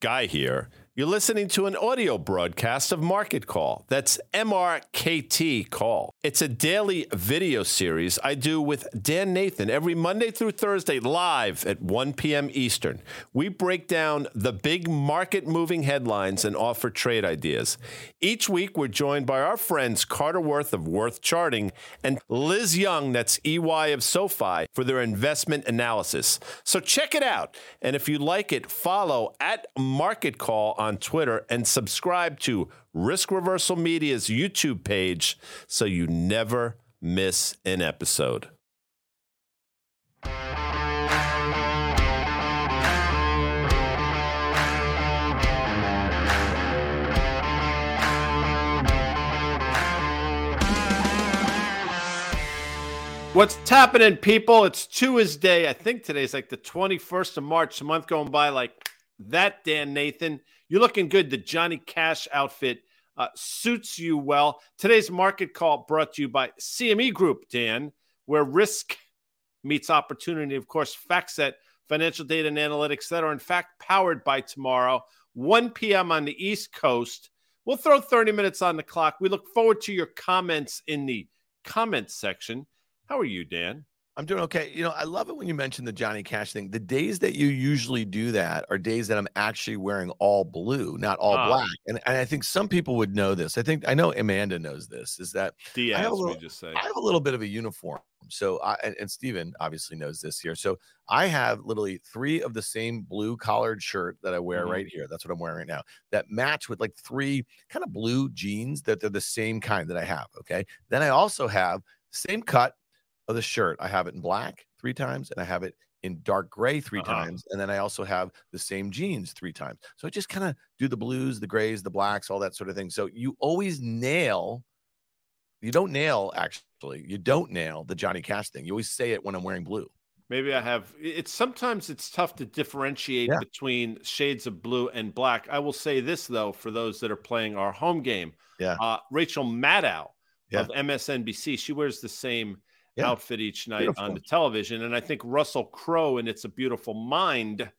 Guy here. You're listening to an audio broadcast of Market Call. That's MRKT Call. It's a daily video series I do with Dan Nathan every Monday through Thursday live at 1 p.m. Eastern. We break down the big market moving headlines and offer trade ideas. Each week, we're joined by our friends Carter Worth of Worth Charting and Liz Young, that's EY of SoFi, for their investment analysis. So check it out. And if you like it, follow at Market Call on Twitter and subscribe to Risk Reversal Media's YouTube page so you never miss an episode. What's happening, people? It's Tuesday. I think today's like the 21st of March, a month going by like that, Dan Nathan. You're looking good. The Johnny Cash outfit uh, suits you well. Today's market call brought to you by CME Group, Dan, where risk meets opportunity. Of course, FactSet, financial data and analytics that are in fact powered by tomorrow, 1 p.m. on the East Coast. We'll throw 30 minutes on the clock. We look forward to your comments in the comments section. How are you, Dan? I'm doing okay. You know, I love it when you mention the Johnny Cash thing. The days that you usually do that are days that I'm actually wearing all blue, not all Ah. black. And, and I think some people would know this. I think I know Amanda knows this. Is that I have a we little- just say. I have a little bit of a uniform. So I and, and Steven obviously knows this here. So I have literally three of the same blue collared shirt that I wear Mhm. right here. That's what I'm wearing right now. That match with like three kind of blue jeans that they're the same kind that I have. Okay. Then I also have same cut of the shirt. I have it in black three times and I have it in dark gray 3 Uh-huh. times. And then I also have the same jeans three times. So I just kind of do the blues, the grays, the blacks, all that sort of thing. So you always nail you don't nail actually you don't nail the johnny cash thing you always say it when i'm wearing blue Maybe I have. It's sometimes it's tough to differentiate Yeah. between shades of blue and black. I will say this though, for those that are playing our home game, Yeah. uh, Rachel Maddow Yeah. of MSNBC, she wears the same Yeah. outfit each night on the television, and I think Russell Crowe and It's a Beautiful Mind,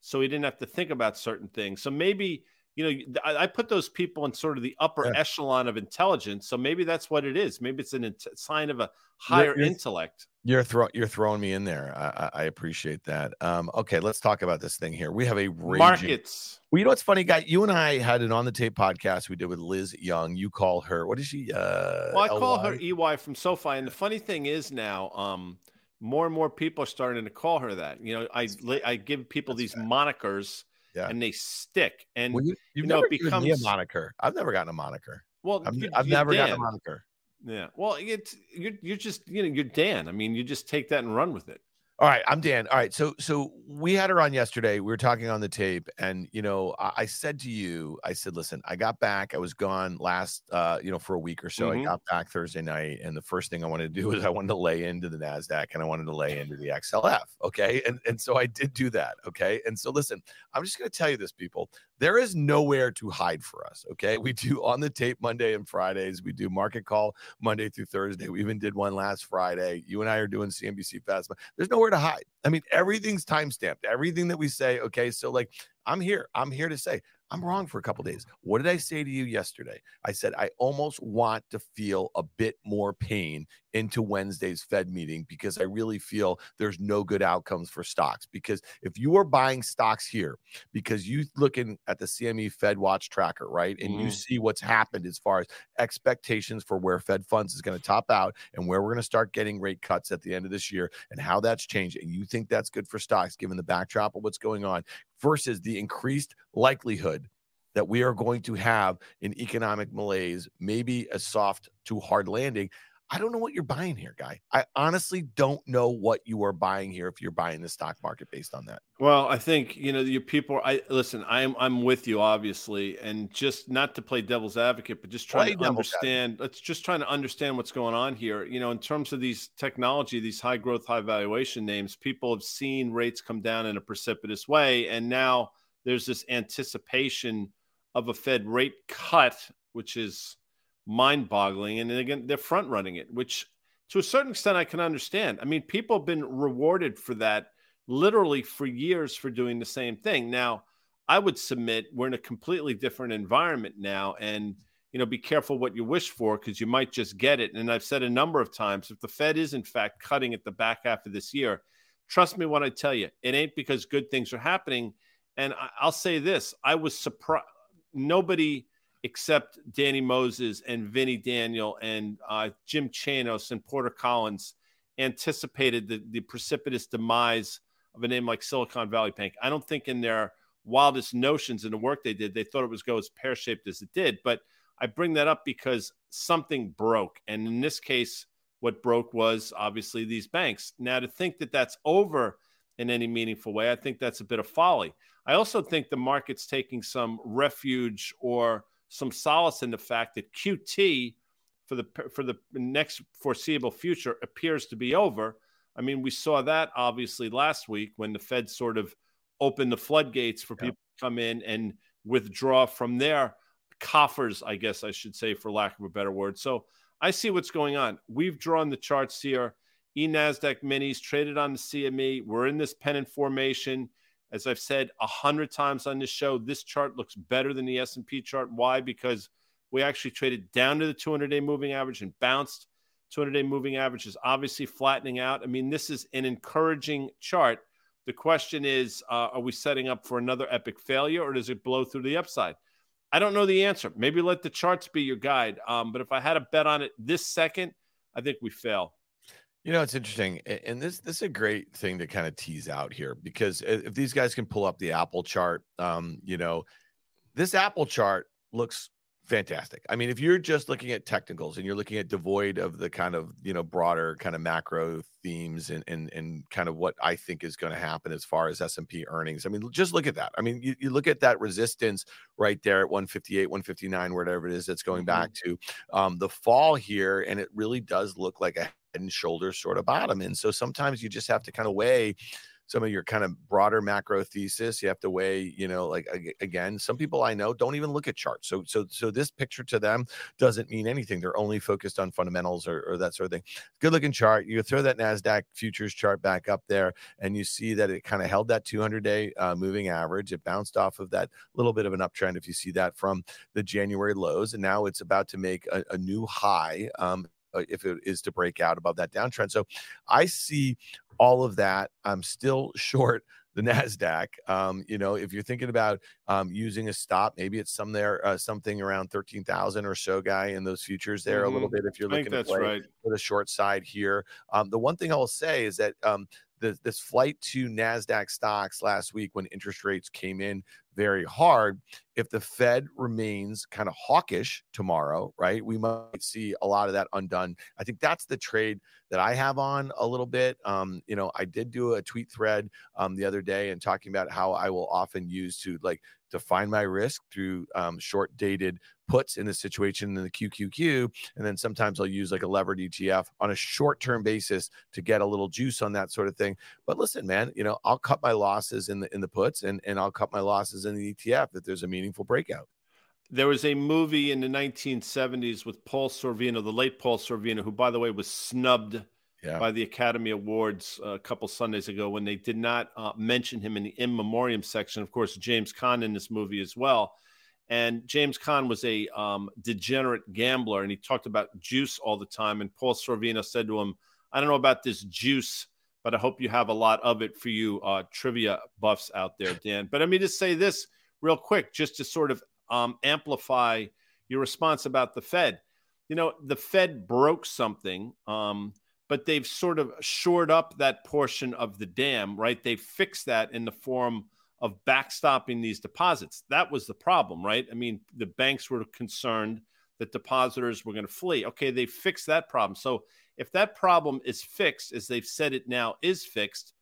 so he didn't have to think about certain things. So maybe you know, I, I put those people in sort of the upper Yeah. echelon of intelligence. So maybe that's what it is. Maybe it's an int- sign of a higher you're- intellect. you're throw, you're throwing me in there I, I I appreciate that um okay let's talk about this thing here we have a raging, Markets. well you know what's funny guy you and i had an on the tape podcast we did with liz young you call her what is she uh Well, I call LY? her EY from SoFi, and the funny thing is now, um, more and more people are starting to call her that. You know, I I give people That's these fair. monikers, Yeah. and they stick. And well, you, you've you know, never it becomes me a moniker i've never gotten a moniker well, i've, you- I've never gotten a moniker Yeah. Well, it's you're you're just you know you're Dan. I mean, you just take that and run with it. All right, I'm Dan. All right, so so we had her on yesterday. We were talking on the tape, and you know, I, I said to you, I said, listen, I got back. I was gone last, uh, you know, for a week or so. Mhm. I got back Thursday night, and the first thing I wanted to do was I wanted to lay into the Nasdaq and I wanted to lay into the XLF. Okay, and and so I did do that. Okay, and so listen, I'm just going to tell you this, people. There is nowhere to hide for us. Okay, we do on the tape Monday and Fridays. We do market call Monday through Thursday. We even did one last Friday. You and I are doing CNBC Fast. There's nowhere to hide. I mean, everything's time stamped. Everything that we say. Okay, so like, I'm here. I'm here to say I'm wrong for a couple days. What did I say to you yesterday? I said I almost want to feel a bit more pain into Wednesday's Fed meeting because I really feel there's no good outcomes for stocks. Because if you are buying stocks here because you looking at the CME Fed Watch tracker, right, and you Mhm. see what's happened as far as expectations for where Fed funds is going to top out and where we're going to start getting rate cuts at the end of this year and how that's changed, and you think that's good for stocks given the backdrop of what's going on versus the increased likelihood that we are going to have an economic malaise, maybe a soft to hard landing. I don't know what you're buying here, guy. I honestly don't know what you are buying here if you're buying the stock market based on that. Well, I think you know your people. I listen. I'm I'm with you, obviously, and just not to play devil's advocate, but just trying play to understand. Advocate. Let's just trying to understand what's going on here. You know, in terms of these technology, these high growth, high valuation names, people have seen rates come down in a precipitous way, and now there's this anticipation of a Fed rate cut, which is mind boggling. And again, they're front running it, which to a certain extent I can understand. I mean, people have been rewarded for that literally for years for doing the same thing. Now, I would submit we're in a completely different environment now. And, you know, be careful what you wish for because you might just get it. And I've said a number of times if the Fed is in fact cutting at the back half of this year, trust me when I tell you, it ain't because good things are happening. And I'll say this I was surprised. Nobody except Danny Moses and Vinny Daniel and uh, Jim Chanos and Porter Collins anticipated the, the precipitous demise of a name like Silicon Valley Bank. I don't think in their wildest notions in the work they did, they thought it was go as pear shaped as it did. But I bring that up because something broke. And in this case, what broke was obviously these banks. Now, to think that that's over in any meaningful way, I think that's a bit of folly. I also think the market's taking some refuge or some solace in the fact that QT for the for the next foreseeable future appears to be over. I mean, we saw that obviously last week when the Fed sort of opened the floodgates for yeah. people to come in and withdraw from their coffers, I guess I should say, for lack of a better word. So I see what's going on. We've drawn the charts here. E Nasdaq minis traded on the CME. We're in this pennant formation. As I've said a hundred times on this show, this chart looks better than the S&P chart. Why? Because we actually traded down to the 200-day moving average and bounced. 200-day moving average is obviously flattening out. I mean, this is an encouraging chart. The question is, uh, are we setting up for another epic failure, or does it blow through the upside? I don't know the answer. Maybe let the charts be your guide. Um, but if I had a bet on it this second, I think we fail. You know, it's interesting, and this this is a great thing to kind of tease out here because if these guys can pull up the Apple chart, um, you know, this Apple chart looks fantastic. I mean, if you're just looking at technicals and you're looking at devoid of the kind of you know broader kind of macro themes and and and kind of what I think is going to happen as far as S and P earnings. I mean, just look at that. I mean, you, you look at that resistance right there at 158, 159, whatever it is that's going mm-hmm. back to um, the fall here, and it really does look like a and shoulders sort of bottom. And so sometimes you just have to kind of weigh some of your kind of broader macro thesis. You have to weigh, you know, like again, some people I know don't even look at charts. So, so, so this picture to them doesn't mean anything. They're only focused on fundamentals or, or that sort of thing. Good looking chart. You throw that Nasdaq futures chart back up there, and you see that it kind of held that 200 day uh, moving average. It bounced off of that little bit of an uptrend, if you see that from the January lows, and now it's about to make a, a new high. Um, if it is to break out above that downtrend. So I see all of that. I'm still short the Nasdaq. Um, you know, if you're thinking about um, using a stop, maybe it's some there, uh, something around thirteen thousand or so, guy in those futures there mm-hmm. a little mm-hmm. bit. If you're looking to play right. for the short side here, um, the one thing I will say is that um, the, this flight to NASDAQ stocks last week when interest rates came in very hard. If the Fed remains kind of hawkish tomorrow, right, we might see a lot of that undone. I think that's the trade that I have on a little bit. Um, you know, I did do a tweet thread um, the other day and talking about how I will often use to like define my risk through um, short dated puts in the situation in the QQQ. And then sometimes I'll use like a levered ETF on a short term basis to get a little juice on that sort of thing. But listen, man, you know, I'll cut my losses in the in the puts and, and I'll cut my losses in the ETF if there's a meaningful breakout. There was a movie in the 1970s with Paul Sorvino, the late Paul Sorvino, who, by the way, was snubbed yeah. by the Academy Awards a couple Sundays ago when they did not uh, mention him in the in memoriam section. Of course, James Caan in this movie as well. And James Caan was a um, degenerate gambler, and he talked about juice all the time. And Paul Sorvino said to him, "I don't know about this juice, but I hope you have a lot of it for you uh, trivia buffs out there, Dan." But I mean, to say this real quick, just to sort of um, amplify your response about the Fed. You know, the Fed broke something. Um, but they've sort of shored up that portion of the dam, right? They fixed that in the form of backstopping these deposits. That was the problem, right? I mean, the banks were concerned that depositors were going to flee. Okay, they fixed that problem. So if that problem is fixed, as they've said it now is fixed,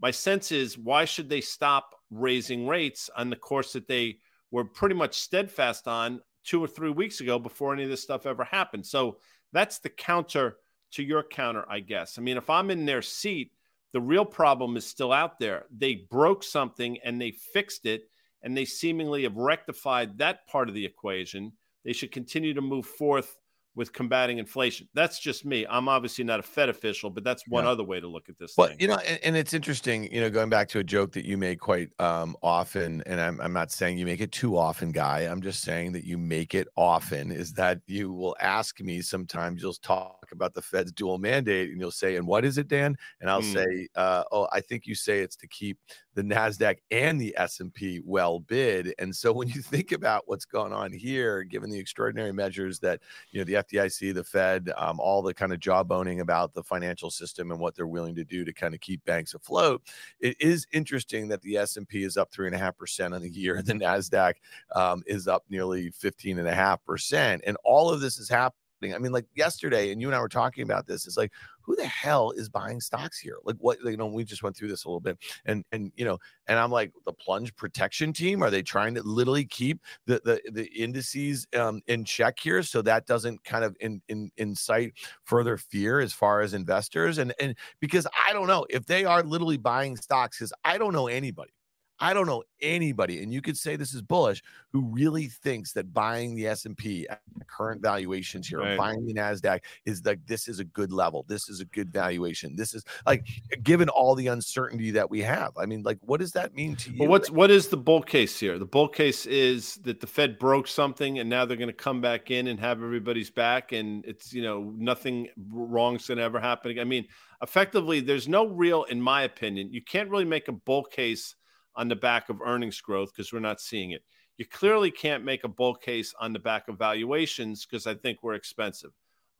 my sense is why should they stop raising rates on the course that they were pretty much steadfast on two or three weeks ago before any of this stuff ever happened? So that's the counter to your counter, I guess. I mean, if I'm in their seat, the real problem is still out there. They broke something and they fixed it, and they seemingly have rectified that part of the equation. They should continue to move forth with combating inflation. That's just me. I'm obviously not a Fed official, but that's one yeah. other way to look at this. Well, thing. you know, and, and, it's interesting, you know, going back to a joke that you make quite um, often, and I'm, I'm not saying you make it too often, guy. I'm just saying that you make it often. Is that you will ask me sometimes you'll talk about the Fed's dual mandate, and you'll say, "And what is it, Dan?" And I'll mm. say, uh, "Oh, I think you say it's to keep the Nasdaq and the S&P well bid." And so when you think about what's going on here, given the extraordinary measures that you know the FDIC, the Fed, um, all the kind of jawboning about the financial system and what they're willing to do to kind of keep banks afloat, it is interesting that the S&P is up three and a half percent on the year, the Nasdaq um, is up nearly fifteen and a half percent, and all of this is happening I mean, like yesterday, and you and I were talking about this. It's like, who the hell is buying stocks here? Like, what you know, we just went through this a little bit, and and you know, and I'm like, the plunge protection team are they trying to literally keep the the the indices um, in check here so that doesn't kind of in, in incite further fear as far as investors and and because I don't know if they are literally buying stocks because I don't know anybody I don't know anybody, and you could say this is bullish, who really thinks that buying the S and P at current valuations here, right. buying the Nasdaq is like this is a good level. This is a good valuation. This is like given all the uncertainty that we have. I mean, like, what does that mean to you? Well, what's what is the bull case here? The bull case is that the Fed broke something, and now they're going to come back in and have everybody's back, and it's you know nothing wrong's going to ever happen. I mean, effectively, there's no real, in my opinion, you can't really make a bull case on the back of earnings growth because we're not seeing it. You clearly can't make a bull case on the back of valuations because I think we're expensive.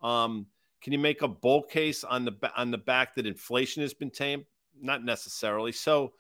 Um, can you make a bull case on the on the back that inflation has been tamed? Not necessarily. So,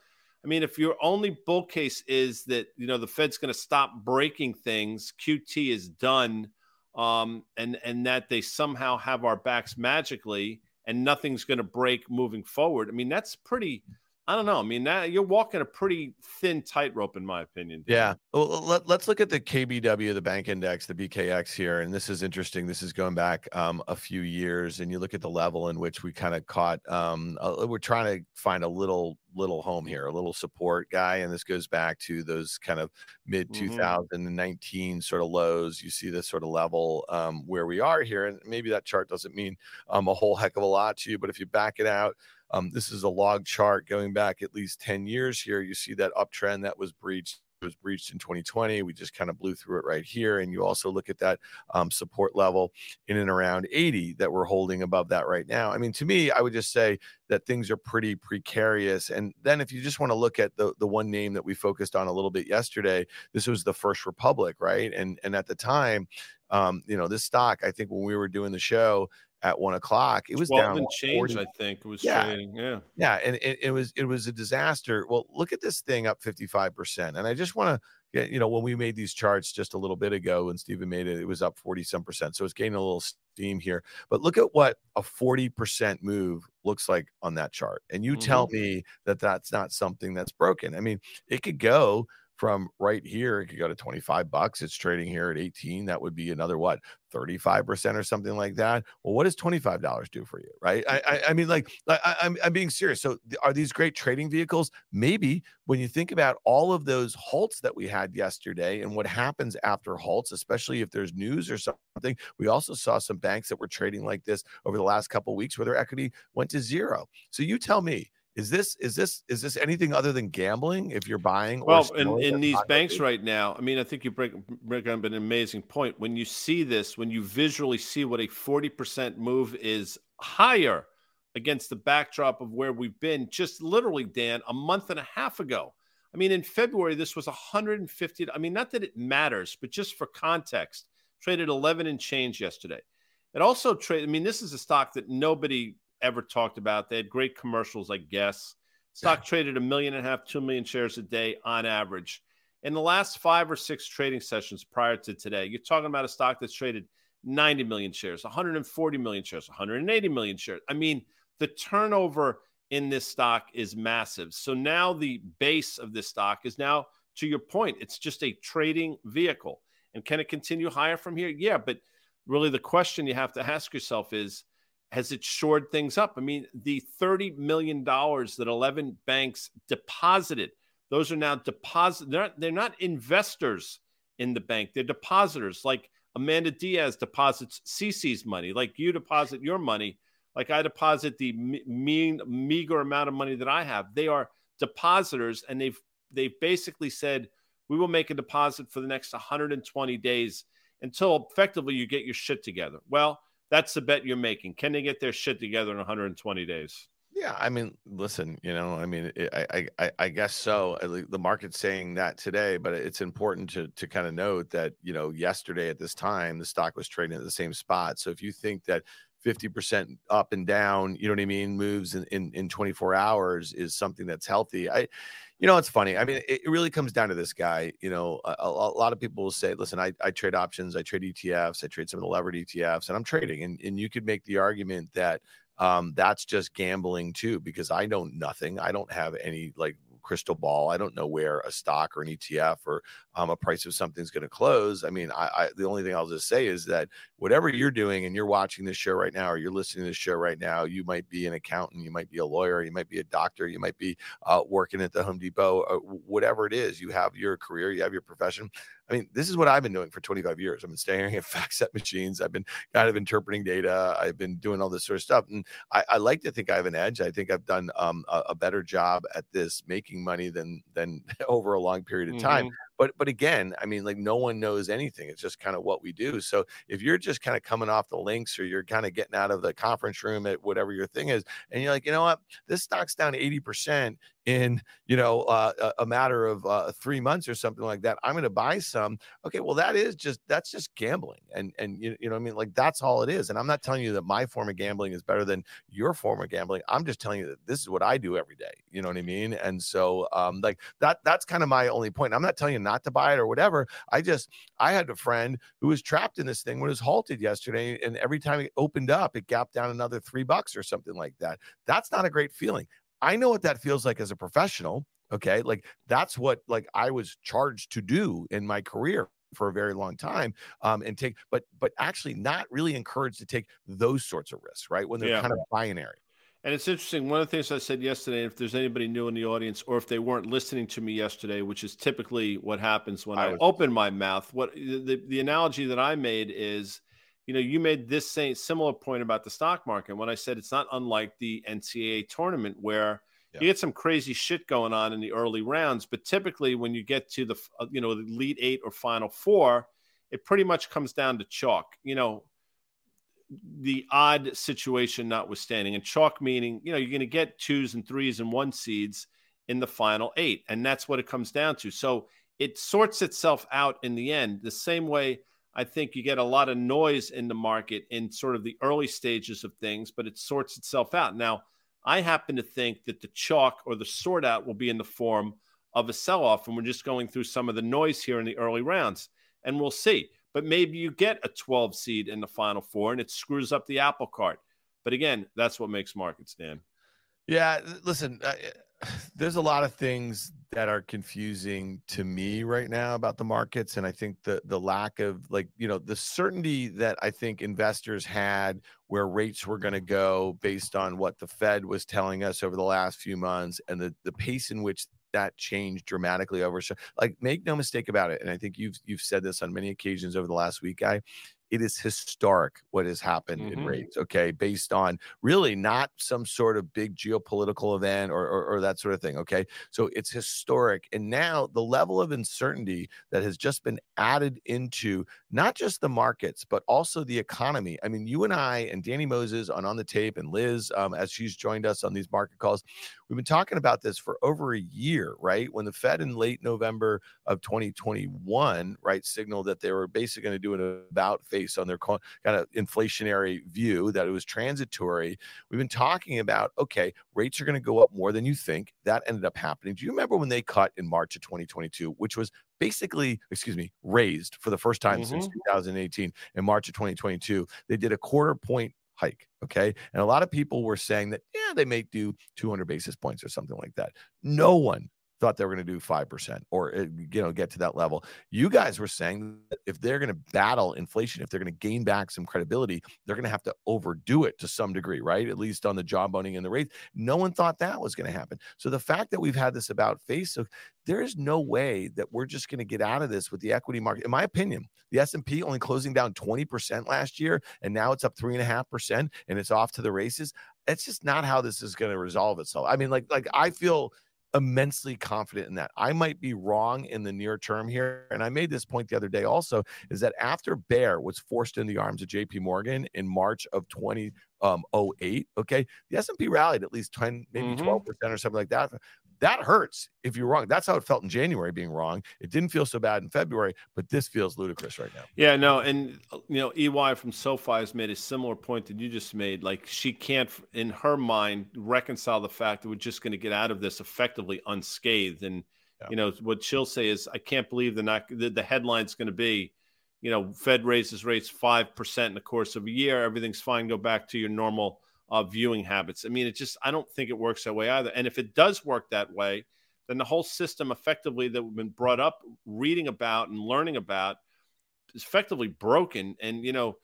I mean, if your only bull case is that you know the Fed's going to stop breaking things, QT is done, um, and and that they somehow have our backs magically, and nothing's going to break moving forward. I mean, that's pretty I don't know. I mean, that, you're walking a pretty thin tightrope, in my opinion. Yeah. Well, let, us look at the KBW, the bank index, the BKX here. And this is interesting. This is going back um, a few years. And you look at the level in which we kind of caught, um, uh, we're trying to find a little, little home here, a little support guy. And this goes back to those kind of mid 2019 mm-hmm. sort of lows. You see this sort of level um, where we are here. And maybe that chart doesn't mean um, a whole heck of a lot to you. But if you back it out, um, this is a log chart going back at least 10 years here. You see that uptrend that was breached was breached in 2020. We just kind of blew through it right here. And you also look at that um, support level in and around 80 that we're holding above that right now. I mean, to me, I would just say that things are pretty precarious. And then if you just want to look at the the one name that we focused on a little bit yesterday, this was the First Republic, right? And and at the time, um, you know, this stock, I think when we were doing the show, at one o'clock. It was down change, I think. It was yeah. trading. Yeah. Yeah. And it, it, was it was a disaster. Well, look at this thing up 55%. And I just want to get, you know, when we made these charts just a little bit ago and Stephen made it, it was up 40 some percent. So it's gaining a little steam here. But look at what a 40% move looks like on that chart. And you mm-hmm. tell me that that's not something that's broken. I mean, it could go from right here, it could go to 25 bucks. It's trading here at 18. That would be another what 35% or something like that. Well, what does $25 do for you? Right. I, I, I mean, like, I, I'm, I'm being serious. So, are these great trading vehicles? Maybe when you think about all of those halts that we had yesterday and what happens after halts, especially if there's news or something, we also saw some banks that were trading like this over the last couple weeks where their equity went to zero. So, you tell me, is this is this is this anything other than gambling? If you're buying, well, in, in these banks right now, I mean, I think you break break up an amazing point. When you see this, when you visually see what a forty percent move is higher against the backdrop of where we've been, just literally, Dan, a month and a half ago. I mean, in February, this was 150. I mean, not that it matters, but just for context, traded 11 and change yesterday. It also traded. I mean, this is a stock that nobody ever talked about. They had great commercials, I guess. Stock traded a million and a half, two million shares a day on average. In the last five or six trading sessions prior to today, you're talking about a stock that's traded 90 million shares, 140 million shares, 180 million shares. I mean, the turnover in this stock is massive. So now the base of this stock is now, to your point, it's just a trading vehicle. And can it continue higher from here? Yeah, but really the question you have to ask yourself is has it shored things up? I mean, the $30 million that 11 banks deposited, those are now deposit. They're not, they're not investors in the bank. They're depositors. Like Amanda Diaz deposits CC's money, like you deposit your money, like I deposit the mean meager amount of money that I have. They are depositors, and they've they've basically said we will make a deposit for the next 120 days until effectively you get your shit together. Well, that's the bet you're making. Can they get their shit together in 120 days? Yeah, I mean, listen, you know, I mean, I, I, I guess so. The market's saying that today, but it's important to to kind of note that you know, yesterday at this time, the stock was trading at the same spot. So if you think that 50% up and down, you know what I mean, moves in, in, in 24 hours is something that's healthy. I, you know, it's funny. I mean, it, it really comes down to this guy. You know, a, a, lot of people will say, listen, I, I trade options, I trade ETFs, I trade some of the levered ETFs, and I'm trading. And, and you could make the argument that um, that's just gambling too, because I know nothing. I don't have any like crystal ball. I don't know where a stock or an ETF or um, a price of something's going to close. I mean, I, I, the only thing I'll just say is that whatever you're doing and you're watching this show right now or you're listening to this show right now, you might be an accountant, you might be a lawyer, you might be a doctor, you might be uh, working at the Home Depot, whatever it is. You have your career, you have your profession. I mean, this is what I've been doing for 25 years. I've been staring at FactSet machines. I've been kind of interpreting data. I've been doing all this sort of stuff. And I, I like to think I have an edge. I think I've done um, a, a, better job at this making money than than over a long period of time. Mm-hmm but but again i mean like no one knows anything it's just kind of what we do so if you're just kind of coming off the links or you're kind of getting out of the conference room at whatever your thing is and you're like you know what? This stock's down 80% in you know uh, a matter of uh, three months or something like that i'm going to buy some. Okay well that is just that's just gambling and and you, you know i mean? Like that's all it is and i'm not telling you that my form of gambling is better than your form of gambling i'm just telling you that this is what i do every day you know what i mean? And so um like that that's kind of my only point i'm not telling you not to buy it or whatever i just i had a friend who was trapped in this thing when it was halted yesterday and every time it opened up it gapped down another three bucks or something like that that's not a great feeling I know what that feels like as a professional. Okay. Like that's what like I was charged to do in my career for a very long time um and take but but actually not really encouraged to take those sorts of risks right when they're yeah. kind of binary and it's interesting one of the things i said yesterday if there's anybody new in the audience or if they weren't listening to me yesterday which is typically what happens when i, I open my mouth what the, the analogy that i made is you know, you made this same similar point about the stock market when I said it's not unlike the NCAA tournament where yeah. you get some crazy shit going on in the early rounds, but typically when you get to the uh, you know the lead eight or final four, it pretty much comes down to chalk. You know, the odd situation notwithstanding, and chalk meaning you know you're going to get twos and threes and one seeds in the final eight, and that's what it comes down to. So it sorts itself out in the end, the same way I think you get a lot of noise in the market in sort of the early stages of things, but it sorts itself out. Now, I happen to think that the chalk or the sort out will be in the form of a sell off, and we're just going through some of the noise here in the early rounds, and we'll see. But maybe you get a 12 seed in the final four and it screws up the apple cart. But again, that's what makes markets, Dan. Yeah, listen, there's a lot of things that are confusing to me right now about the markets and i think the the lack of like you know the certainty that i think investors had where rates were going to go based on what the fed was telling us over the last few months and the the pace in which that changed dramatically over so like make no mistake about it and i think you've you've said this on many occasions over the last week guy it is historic what has happened mm-hmm. in rates okay based on really not some sort of big geopolitical event or, or, or, that sort of thing okay? So it's historic and now the level of uncertainty that has just been added into not just the markets but also the economy. I mean you and i and danny moses on on the tape and liz um, as she's joined us on these market calls we've been talking about this for over a year right? When the fed in late november of 2021 right signaled that they were basically going to do an about face face on their kind of inflationary view that it was transitory. We've been talking about okay, rates are going to go up more than you think. That ended up happening. Do you remember when they cut in March of 2022, which was basically, excuse me, raised for the first time mm-hmm. since 2018 in March of 2022? They did a quarter point hike. Okay. And a lot of people were saying that, yeah, they may do 200 basis points or something like that. No one thought they were going to do 5% or eh, you know get to that level. You guys were saying that if they're going to battle inflation if they're going to gain back some credibility they're going to have to overdo it to some degree right? At least on the jawboning and the rates. No one thought that was going to happen. So the fact that we've had this about face so there is no way that we're just going to get out of this with the equity market. In my opinion the s&p only closing down 20% last year and now it's up 3.5% and it's off to the races. It's just not how this is going to resolve itself. I mean like like i feel immensely confident in that. I might be wrong in the near term here. And I made this point the other day also is that after Bear was forced in the arms of JP Morgan in March of 2008, um, okay, the S&P rallied at least 10, maybe mm-hmm. 12% or something like that that hurts if you're wrong. That's how it felt in January being wrong. It didn't feel so bad in February, but this feels ludicrous right now. Yeah, no, and you know, EY from SoFi has made a similar point that you just made. Like she can't, in her mind, reconcile the fact that we're just going to get out of this effectively unscathed. And yeah. you know, what she'll say is, I can't believe the not the, the headline's going to be, you know, Fed raises rates five percent in the course of a year. Everything's fine. Go back to your normal uh, viewing habits. I mean, it just, I don't think it works that way either. And if it does work that way, then the whole system effectively that we've been brought up reading about and learning about is effectively broken. And, you know,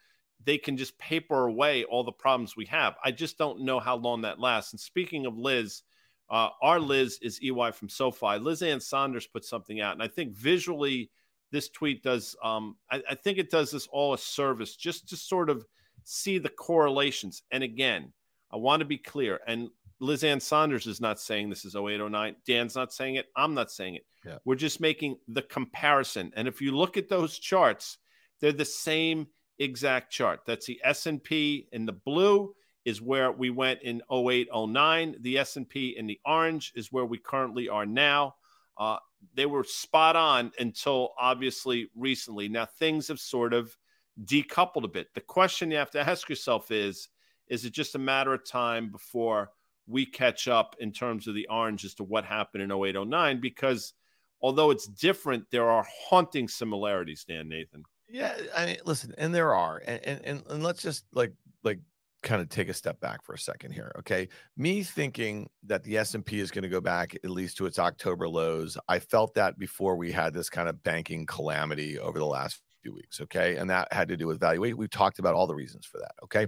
they can just paper away all the problems we have. I just don't know how long that lasts. And speaking of Liz, uh, our Liz is EY from SoFi. Liz Ann Sonders put something out. And I think visually, this tweet does, um, I, I think it does this all a service just to sort of see the correlations. And again, I want to be clear. And Liz Ann Sonders is not saying this is 0809. Dan's not saying it. I'm not saying it. Yeah. We're just making the comparison. And if you look at those charts, they're the same exact chart. That's the S&P in the blue is where we went in 0809. The S&P in the orange is where we currently are now. Uh, they were spot on until obviously recently. Now things have sort of decoupled a bit. The question you have to ask yourself is is it just a matter of time before we catch up in terms of the orange as to what happened in 0809 because although it's different there are haunting similarities Dan Nathan. Yeah, I mean listen, and there are. And and and let's just like like kind of take a step back for a second here okay me thinking that the s&p is going to go back at least to its october lows i felt that before we had this kind of banking calamity over the last few weeks. Okay. And that had to do with valuation. We've talked about all the reasons for that. Okay.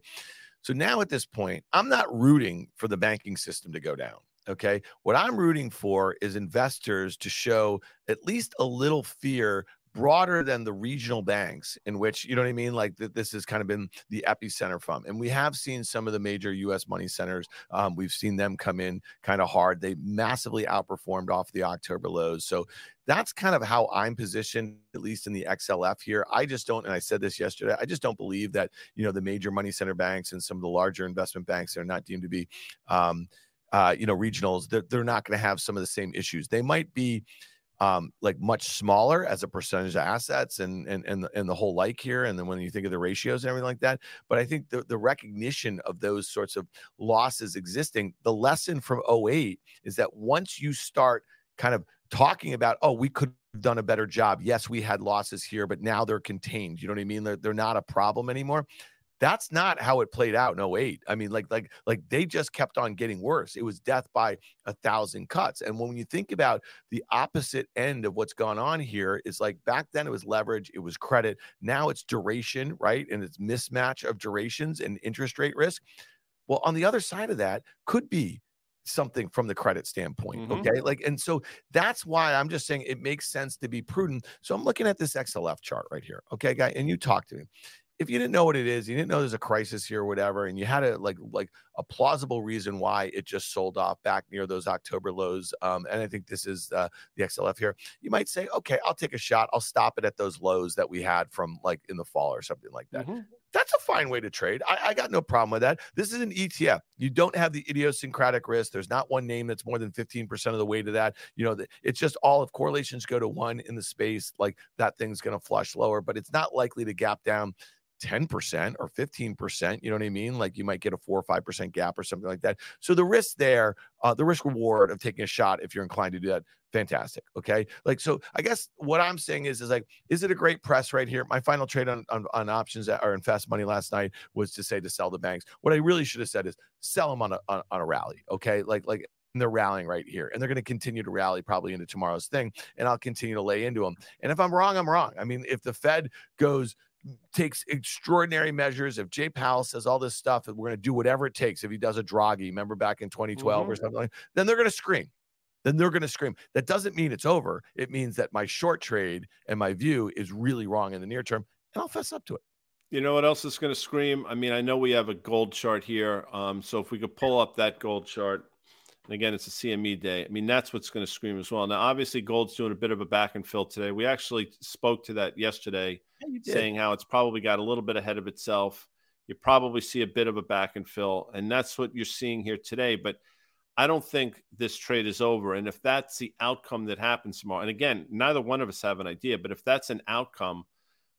So now at this point, I'm not rooting for the banking system to go down. Okay. What I'm rooting for is investors to show at least a little fear broader than the regional banks in which you know what i mean? Like th- this has kind of been the epicenter from and we have seen some of the major us money centers um, we've seen them come in kind of hard. They massively outperformed off the october lows so that's kind of how i'm positioned at least in the xlf here. I just don't and i said this yesterday i just don't believe that you know the major money center banks and some of the larger investment banks that are not deemed to be um, uh, you know regionals they're, they're not going to have some of the same issues. They might be um, like much smaller as a percentage of assets and and and the, and the whole like here. And then when you think of the ratios and everything like that, but I think the, the recognition of those sorts of losses existing, the lesson from 08 is that once you start kind of talking about, oh, we could have done a better job. Yes, we had losses here, but now they're contained. You know what I mean? They're, they're not a problem anymore. That's not how it played out in 08. I mean, like, like, like they just kept on getting worse. It was death by a thousand cuts. And when you think about the opposite end of what's gone on here, is like back then it was leverage, it was credit. Now it's duration, right? And it's mismatch of durations and interest rate risk. Well, on the other side of that could be something from the credit standpoint. Mm-hmm. Okay. Like, and so that's why I'm just saying it makes sense to be prudent. So I'm looking at this XLF chart right here. Okay, guy. And you talk to me if you didn't know what it is, you didn't know there's a crisis here or whatever, and you had a like like a plausible reason why it just sold off back near those October lows, um, and I think this is uh, the XLF here. You might say, okay, I'll take a shot. I'll stop it at those lows that we had from like in the fall or something like that. Mm-hmm. That's a fine way to trade. I, I got no problem with that. This is an ETF. You don't have the idiosyncratic risk. There's not one name that's more than 15% of the way to that. You know, it's just all if correlations go to one in the space, like that thing's going to flush lower, but it's not likely to gap down 10% or 15%. You know what I mean? Like you might get a four or 5% gap or something like that. So the risk there, uh, the risk reward of taking a shot, if you're inclined to do that, fantastic. Okay. Like, so I guess what I'm saying is, is like, is it a great press right here? My final trade on, on, on options that are in fast money last night was to say to sell the banks. What I really should have said is sell them on a, on, on a rally. Okay. Like, like, they're rallying right here and they're going to continue to rally probably into tomorrow's thing and i'll continue to lay into them and if i'm wrong i'm wrong i mean if the fed goes takes extraordinary measures. If Jay Powell says all this stuff, and we're going to do whatever it takes, if he does a Draghi, remember back in 2012 mm-hmm. or something, like, then they're going to scream. Then they're going to scream. That doesn't mean it's over. It means that my short trade and my view is really wrong in the near term, and I'll fess up to it. You know what else is going to scream? I mean, I know we have a gold chart here. Um, so if we could pull up that gold chart, and again, it's a CME day. I mean, that's what's going to scream as well. Now, obviously, gold's doing a bit of a back and fill today. We actually spoke to that yesterday, yeah, saying how it's probably got a little bit ahead of itself. You probably see a bit of a back and fill, and that's what you're seeing here today. But I don't think this trade is over. And if that's the outcome that happens tomorrow, and again, neither one of us have an idea, but if that's an outcome,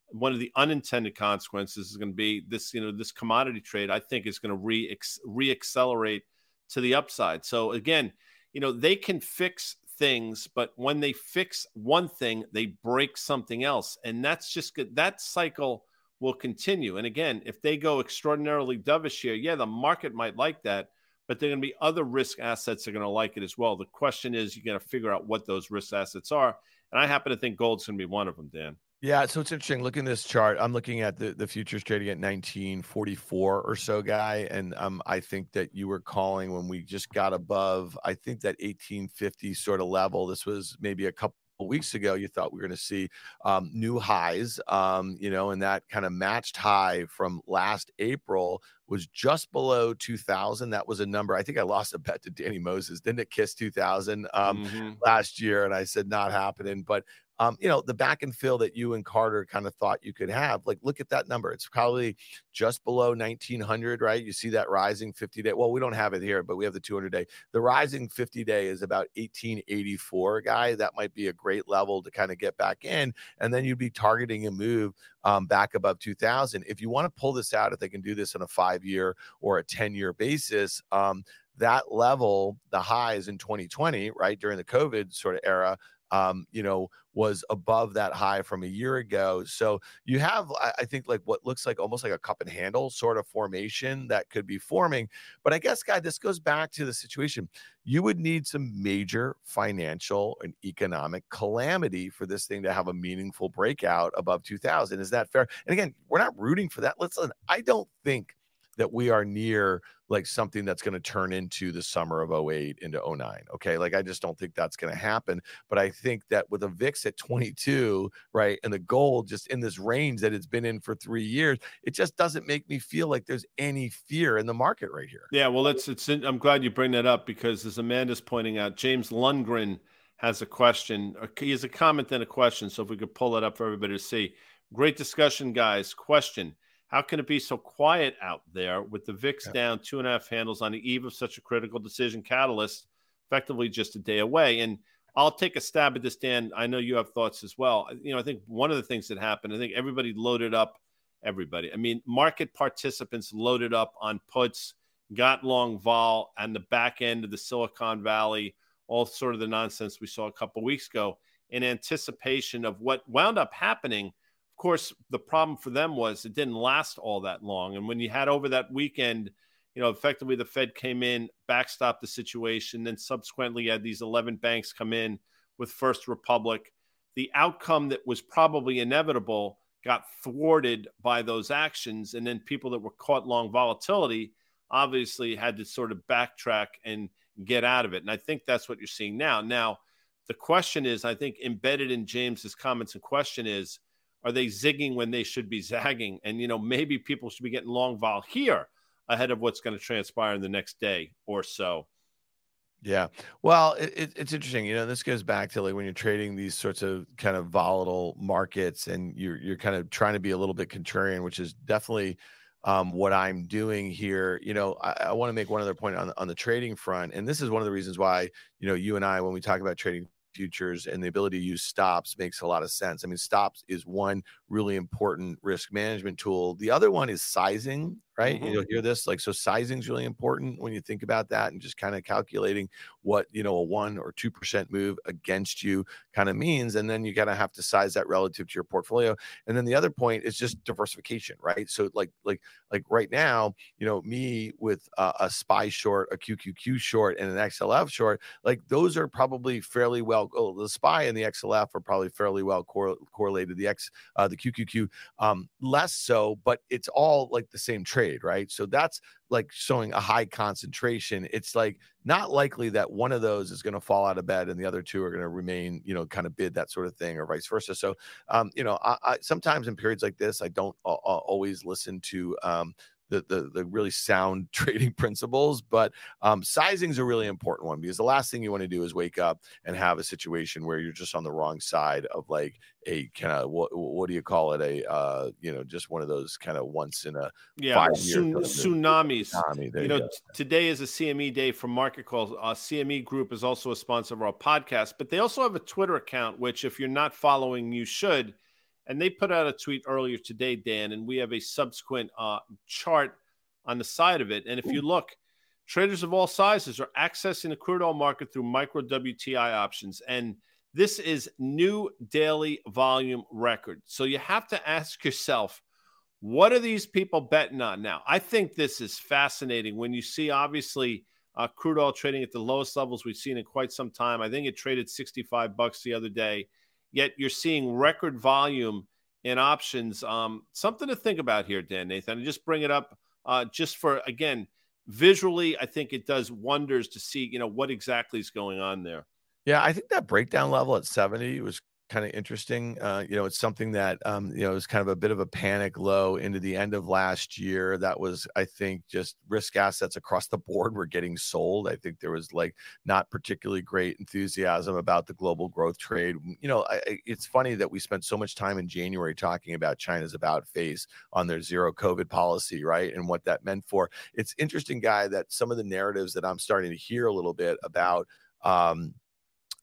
one of the unintended consequences is going to be this, you know, this commodity trade, I think is going to re reaccelerate to the upside. So again, you know, they can fix things, but when they fix one thing, they break something else. And that's just good. That cycle will continue. And again, if they go extraordinarily dovish here, yeah, the market might like that, but there are going to be other risk assets that are going to like it as well. The question is, you got to figure out what those risk assets are. And I happen to think gold's going to be one of them, Dan. Yeah, so it's interesting. Looking at this chart, I'm looking at the, the futures trading at 1944 or so, guy, and um, I think that you were calling when we just got above. I think that 1850 sort of level. This was maybe a couple weeks ago. You thought we were going to see um, new highs, um, you know, and that kind of matched high from last April was just below 2000. That was a number. I think I lost a bet to Danny Moses. Didn't it kiss 2000 um, mm-hmm. last year? And I said, not happening. But um, you know, the back and fill that you and Carter kind of thought you could have. Like, look at that number. It's probably just below 1900, right? You see that rising 50 day. Well, we don't have it here, but we have the 200 day. The rising 50 day is about 1884, guy. That might be a great level to kind of get back in. And then you'd be targeting a move um, back above 2000. If you want to pull this out, if they can do this on a five year or a 10 year basis, um, that level, the highs in 2020, right during the COVID sort of era, um, you know, was above that high from a year ago. So you have, I think, like what looks like almost like a cup and handle sort of formation that could be forming. But I guess, guy, this goes back to the situation. You would need some major financial and economic calamity for this thing to have a meaningful breakout above 2000. Is that fair? And again, we're not rooting for that. Let's listen, I don't think that we are near like something that's going to turn into the summer of 08 into 09. Okay. Like I just don't think that's going to happen. But I think that with a VIX at 22, right, and the gold just in this range that it's been in for three years, it just doesn't make me feel like there's any fear in the market right here. Yeah. Well, it's, it's, I'm glad you bring that up because as Amanda's pointing out, James Lundgren has a question. Uh, he has a comment and a question. So if we could pull it up for everybody to see. Great discussion, guys. Question how can it be so quiet out there with the VIX yeah. down two and a half handles on the eve of such a critical decision catalyst, effectively just a day away? And I'll take a stab at this, Dan. I know you have thoughts as well. You know, I think one of the things that happened, I think everybody loaded up, everybody. I mean, market participants loaded up on puts, got long vol, and the back end of the Silicon Valley, all sort of the nonsense we saw a couple weeks ago in anticipation of what wound up happening – course, the problem for them was it didn't last all that long. And when you had over that weekend, you know, effectively the Fed came in, backstopped the situation, then subsequently had these 11 banks come in with First Republic. The outcome that was probably inevitable got thwarted by those actions. And then people that were caught long volatility obviously had to sort of backtrack and get out of it. And I think that's what you're seeing now. Now, the question is, I think embedded in James's comments and question is, are they zigging when they should be zagging? And, you know, maybe people should be getting long vol here ahead of what's going to transpire in the next day or so. Yeah. Well, it, it, it's interesting. You know, this goes back to like when you're trading these sorts of kind of volatile markets and you're, you're kind of trying to be a little bit contrarian, which is definitely um, what I'm doing here. You know, I, I want to make one other point on, on the trading front. And this is one of the reasons why, you know, you and I, when we talk about trading futures and the ability to use stops makes a lot of sense. I mean, stops is one really important risk management tool. The other one is sizing, right? Mm-hmm. You'll hear this like so sizing is really important when you think about that and just kind of calculating what you know a one or two percent move against you kind of means, and then you gotta have to size that relative to your portfolio. And then the other point is just diversification, right? So like like like right now, you know, me with a, a SPY short, a QQQ short, and an XLF short, like those are probably fairly well. Oh, the SPY and the XLF are probably fairly well cor- correlated. The X, uh, the QQQ, um, less so, but it's all like the same trade, right? So that's like showing a high concentration. It's like not likely that one of those is going to fall out of bed and the other two are going to remain, you know, kind of bid that sort of thing, or vice versa. So, um, you know, I, I sometimes in periods like this, I don't uh, always listen to um, the, the, the really sound trading principles. But um, sizing is a really important one because the last thing you want to do is wake up and have a situation where you're just on the wrong side of like a kind of what what do you call it a uh, you know just one of those kind of once in a yeah tsunamis. Tsunami, you, you know, today is a CME day for Market Calls. Uh, CME Group is also a sponsor of our podcast, but they also have a Twitter account, which if you're not following, you should and they put out a tweet earlier today, Dan, and we have a subsequent uh, chart on the side of it. And if you look, traders of all sizes are accessing the crude oil market through micro WTI options. And this is new daily volume record. So you have to ask yourself, what are these people betting on now? I think this is fascinating when you see obviously uh, crude oil trading at the lowest levels we've seen in quite some time. I think it traded 65 bucks the other day yet you're seeing record volume in options. Um, something to think about here, Dan Nathan. And just bring it up uh, just for again visually. I think it does wonders to see you know what exactly is going on there. Yeah, I think that breakdown level at 70 was kind of interesting. Uh, you know, it's something that um, you know was kind of a bit of a panic low into the end of last year. That was, I think, just risk assets across the board were getting sold. I think there was like not particularly great enthusiasm about the global growth trade. You know, I, it's funny that we spent so much time in January talking about China's about face on their zero COVID policy, right, and what that meant for. It's interesting, guy, that some of the narratives that I'm starting to hear a little bit about. Um,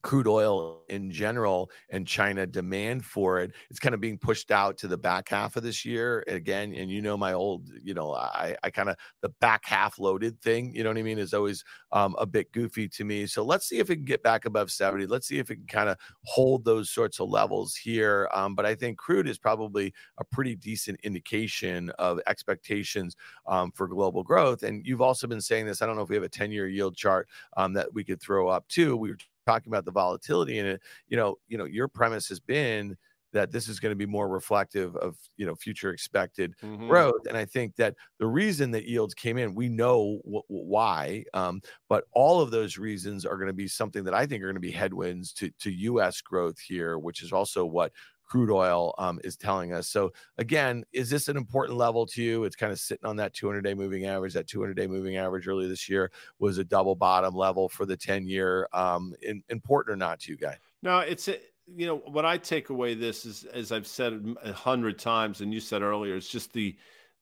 crude oil in general and China demand for it, it's kind of being pushed out to the back half of this year. Again, and you know, my old, you know, I, I kind of the back half loaded thing, you know what I mean, is always um, a bit goofy to me. So let's see if it can get back above 70. Let's see if it can kind of hold those sorts of levels here. Um, but I think crude is probably a pretty decent indication of expectations um, for global growth. And you've also been saying this. I don't know if we have a 10 year yield chart um, that we could throw up too. We were talking about the volatility in it, you know, you know, your premise has been that this is going to be more reflective of you know future expected mm-hmm. growth and i think that the reason that yields came in we know wh- why um, but all of those reasons are going to be something that i think are going to be headwinds to to us growth here which is also what crude oil um, is telling us. So again, is this an important level to you? It's kind of sitting on that 200 day moving average. That 200 day moving average earlier this year was a double bottom level for the 10 year. Um, in, important or not to you, guy? No, it's a, you know what I take away this is as I've said a hundred times, and you said earlier, it's just the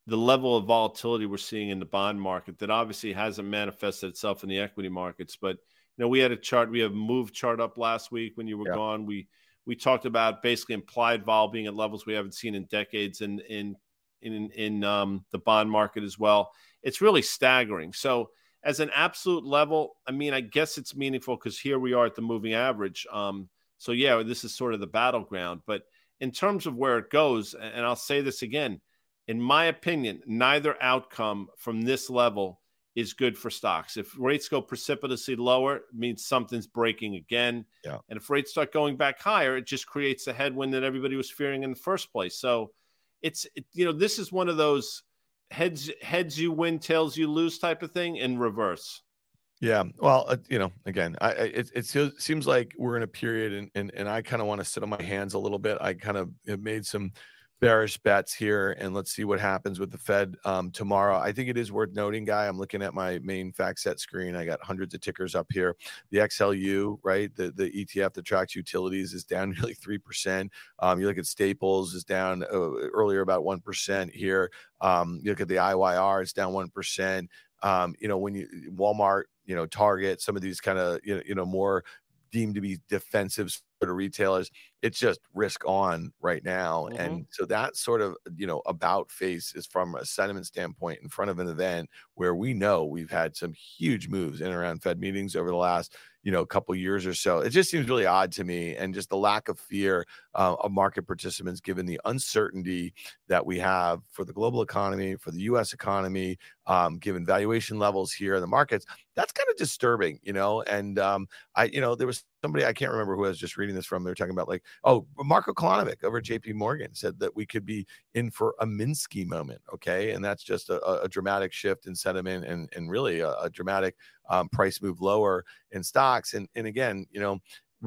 the level of volatility we're seeing in the bond market that obviously hasn't manifested itself in the equity markets. But you know, we had a chart, we have move chart up last week when you were yeah. gone. We we talked about basically implied vol being at levels we haven't seen in decades in in in in um, the bond market as well. It's really staggering. So as an absolute level, I mean, I guess it's meaningful because here we are at the moving average. Um, so yeah, this is sort of the battleground. But in terms of where it goes, and I'll say this again, in my opinion, neither outcome from this level is good for stocks. If rates go precipitously lower, it means something's breaking again. Yeah. And if rates start going back higher, it just creates the headwind that everybody was fearing in the first place. So it's it, you know this is one of those heads heads you win, tails you lose type of thing in reverse. Yeah, well, uh, you know, again, I, it, it seems like we're in a period, and and, and I kind of want to sit on my hands a little bit. I kind of made some bearish bets here, and let's see what happens with the Fed um, tomorrow. I think it is worth noting, guy. I'm looking at my main FactSet screen. I got hundreds of tickers up here. The XLU, right, the the ETF that tracks utilities, is down nearly three percent. Um, you look at Staples is down uh, earlier about one percent here. Um, you look at the IYR, it's down one percent. Um, you know, when you Walmart, you know, Target, some of these kind of you know, you know more deemed to be defensive of retailers it's just risk on right now mm-hmm. and so that sort of you know about face is from a sentiment standpoint in front of an event where we know we've had some huge moves in around fed meetings over the last you know couple years or so it just seems really odd to me and just the lack of fear uh, of market participants given the uncertainty that we have for the global economy for the us economy um, given valuation levels here in the markets that's kind of disturbing you know and um, i you know there was somebody I can't remember who I was just reading this from. They were talking about like, oh, Marco Kolanovic over at JP Morgan said that we could be in for a Minsky moment. Okay. And that's just a, a dramatic shift in sentiment and, and really a, a dramatic um, price move lower in stocks. And, and again, you know,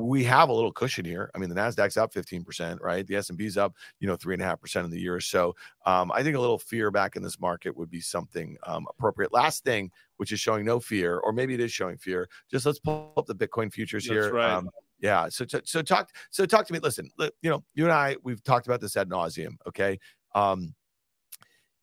we have a little cushion here. I mean, the Nasdaq's up 15%, right? The S&P's up, you know, three and a half percent of the year. So um, I think a little fear back in this market would be something um, appropriate. Last thing, which is showing no fear, or maybe it is showing fear. Just let's pull up the Bitcoin futures That's here. Right. Um, yeah. So, so, so talk, so talk to me. Listen, you know, you and I, we've talked about this ad nauseum. Okay. Um,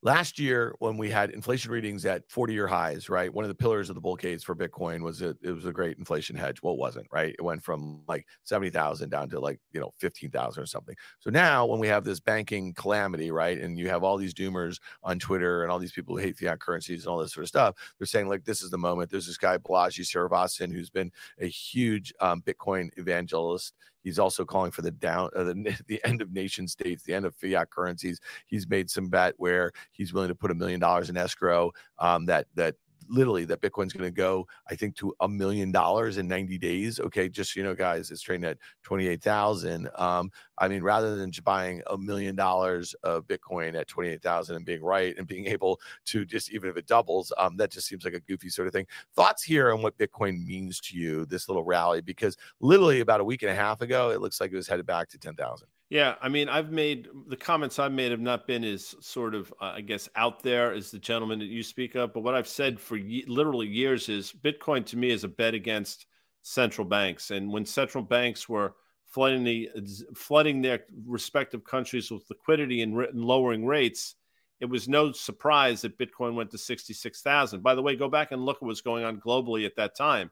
last year when we had inflation readings at 40 year highs right one of the pillars of the bull case for bitcoin was it, it was a great inflation hedge. Well it wasn't right? It went from like 70000 down to like you know 15000 or something. So now when we have this banking calamity right and you have all these doomers on twitter and all these people who hate fiat currencies and all this sort of stuff they're saying like this is the moment. There's this guy balaji srinivasan who's been a huge um, bitcoin evangelist He's also calling for the down uh, the, the end of nation states, the end of fiat currencies. He's made some bet where he's willing to put a million dollars in escrow. Um, that that literally that Bitcoin's going to go, I think, to a million dollars in 90 days. Okay, just you know, guys, it's trading at 28,000. Um, I mean, rather than just buying a million dollars of Bitcoin at 28,000 and being right and being able to just even if it doubles, um, that just seems like a goofy sort of thing. Thoughts here on what Bitcoin means to you, this little rally, because literally about a week and a half ago, it looks like it was headed back to 10,000. Yeah, I mean, I've made the comments I've made have not been as sort of, uh, I guess, out there as the gentleman that you speak of. But what I've said for literally years is Bitcoin to me is a bet against central banks. And when central banks were flooding the flooding their respective countries with liquidity and, and lowering rates, it was no surprise that Bitcoin went to sixty six thousand. By the way, go back and look at what's going on globally at that time.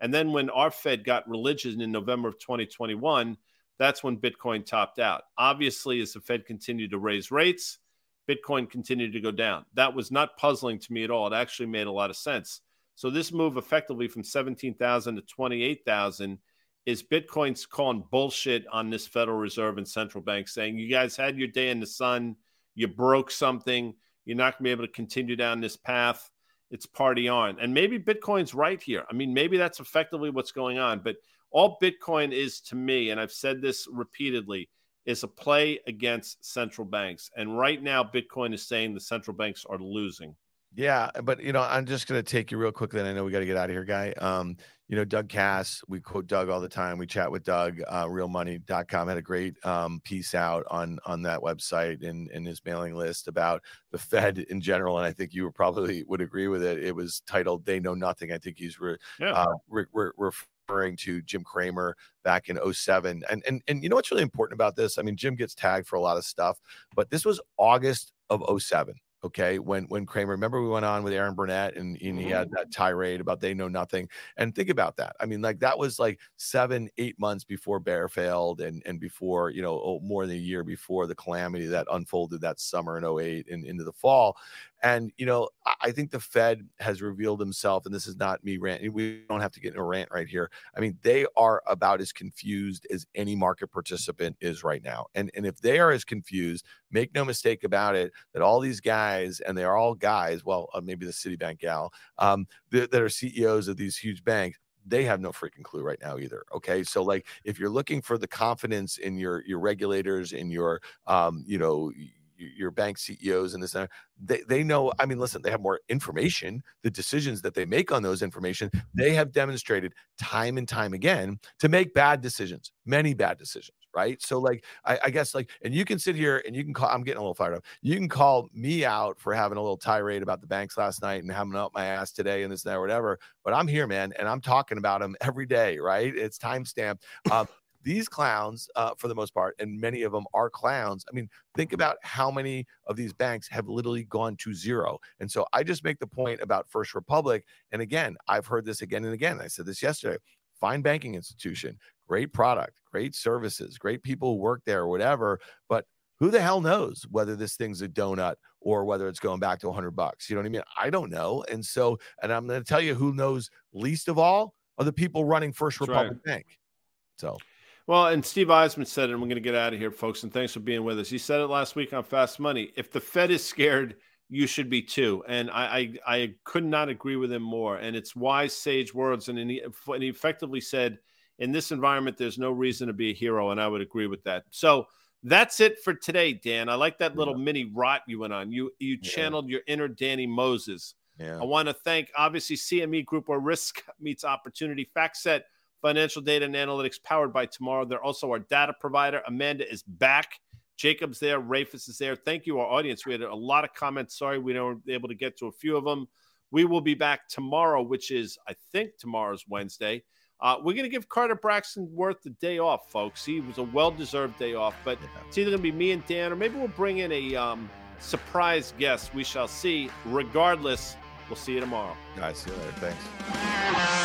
And then when our Fed got religion in November of 2021 that's when Bitcoin topped out. Obviously, as the Fed continued to raise rates, Bitcoin continued to go down. That was not puzzling to me at all. It actually made a lot of sense. So this move effectively from 17,000 to 28,000 is Bitcoin's calling bullshit on this Federal Reserve and central bank saying you guys had your day in the sun, you broke something, you're not going to be able to continue down this path. It's party on. And maybe Bitcoin's right here. I mean, maybe that's effectively what's going on, but all Bitcoin is to me, and I've said this repeatedly, is a play against central banks. And right now, Bitcoin is saying the central banks are losing. Yeah, but you know, I'm just gonna take you real quickly. And I know we got to get out of here, guy. Um, you know, Doug Kass, we quote Doug all the time. We chat with Doug. Uh, realmoney.com had a great um, piece out on on that website and in his mailing list about the Fed in general. And I think you probably would agree with it. It was titled "They Know Nothing." I think he's re- yeah. uh, re- re- referring to Jim Cramer back in 07. And, and, and you know what's really important about this? I mean, Jim gets tagged for a lot of stuff, but this was August of 07. Okay, when when Cramer, remember we went on with Erin Burnett and, and he had mm-hmm. that tirade about they know nothing. And think about that. I mean, like that was like seven, eight months before Bear failed, and and before you know oh, more than a year before the calamity that unfolded that summer in 08 and into the fall. And you know, I think the Fed has revealed himself, and this is not me ranting. We don't have to get in a rant right here. I mean, they are about as confused as any market participant is right now. And and if they are as confused, make no mistake about it, that all these guys, and they are all guys, well, uh, maybe the Citibank gal, um, that, that are CEOs of these huge banks, they have no freaking clue right now either okay? So like if you're looking for the confidence in your your regulators in your um you know your bank CEOs and this and they, they know i mean listen they have more information the decisions that they make on those information they have demonstrated time and time again to make bad decisions many bad decisions right so like I, I, guess like and you can sit here and you can call i'm getting a little fired up you can call me out for having a little tirade about the banks last night and having up my ass today and this and that whatever but i'm here man and i'm talking about them every day right it's time stamped um, these clowns, uh, for the most part, and many of them are clowns. I mean, think about how many of these banks have literally gone to zero. And so I just make the point about First Republic. And again, I've heard this again and again. I said this yesterday. Fine banking institution, great product, great services, great people who work there, or whatever. But who the hell knows whether this thing's a donut or whether it's going back to 100 bucks? You know what I mean? I don't know. And so, and I'm going to tell you who knows least of all are the people running First That's Republic right. Bank. So, well, and Steve Eisman said and we're going to get out of here, folks. And thanks for being with us. He said it last week on Fast Money. If the Fed is scared, you should be too. And I, I, I could not agree with him more. And it's wise, sage words. And he, and he effectively said, in this environment, there's no reason to be a hero. And I would agree with that. So, that's it for today, Dan. I like that little yeah. mini rot you went on. You you channeled yeah. your inner Danny Moses. Yeah. I want to thank obviously CME Group where risk meets opportunity. FactSet financial data and analytics powered by tomorrow. They're also our data provider. Amanda is back. Jacob's there. Rafus is there. Thank you, our audience. We had a lot of comments. Sorry we weren't able to get to a few of them. We will be back tomorrow, which is I think tomorrow's Wednesday. Uh, we're going to give Carter Braxton Worth the day off, folks. He was a well deserved day off, but it's either going to be me and Dan, or maybe we'll bring in a um, surprise guest. We shall see. Regardless, we'll see you tomorrow. Guys, see you later. Thanks.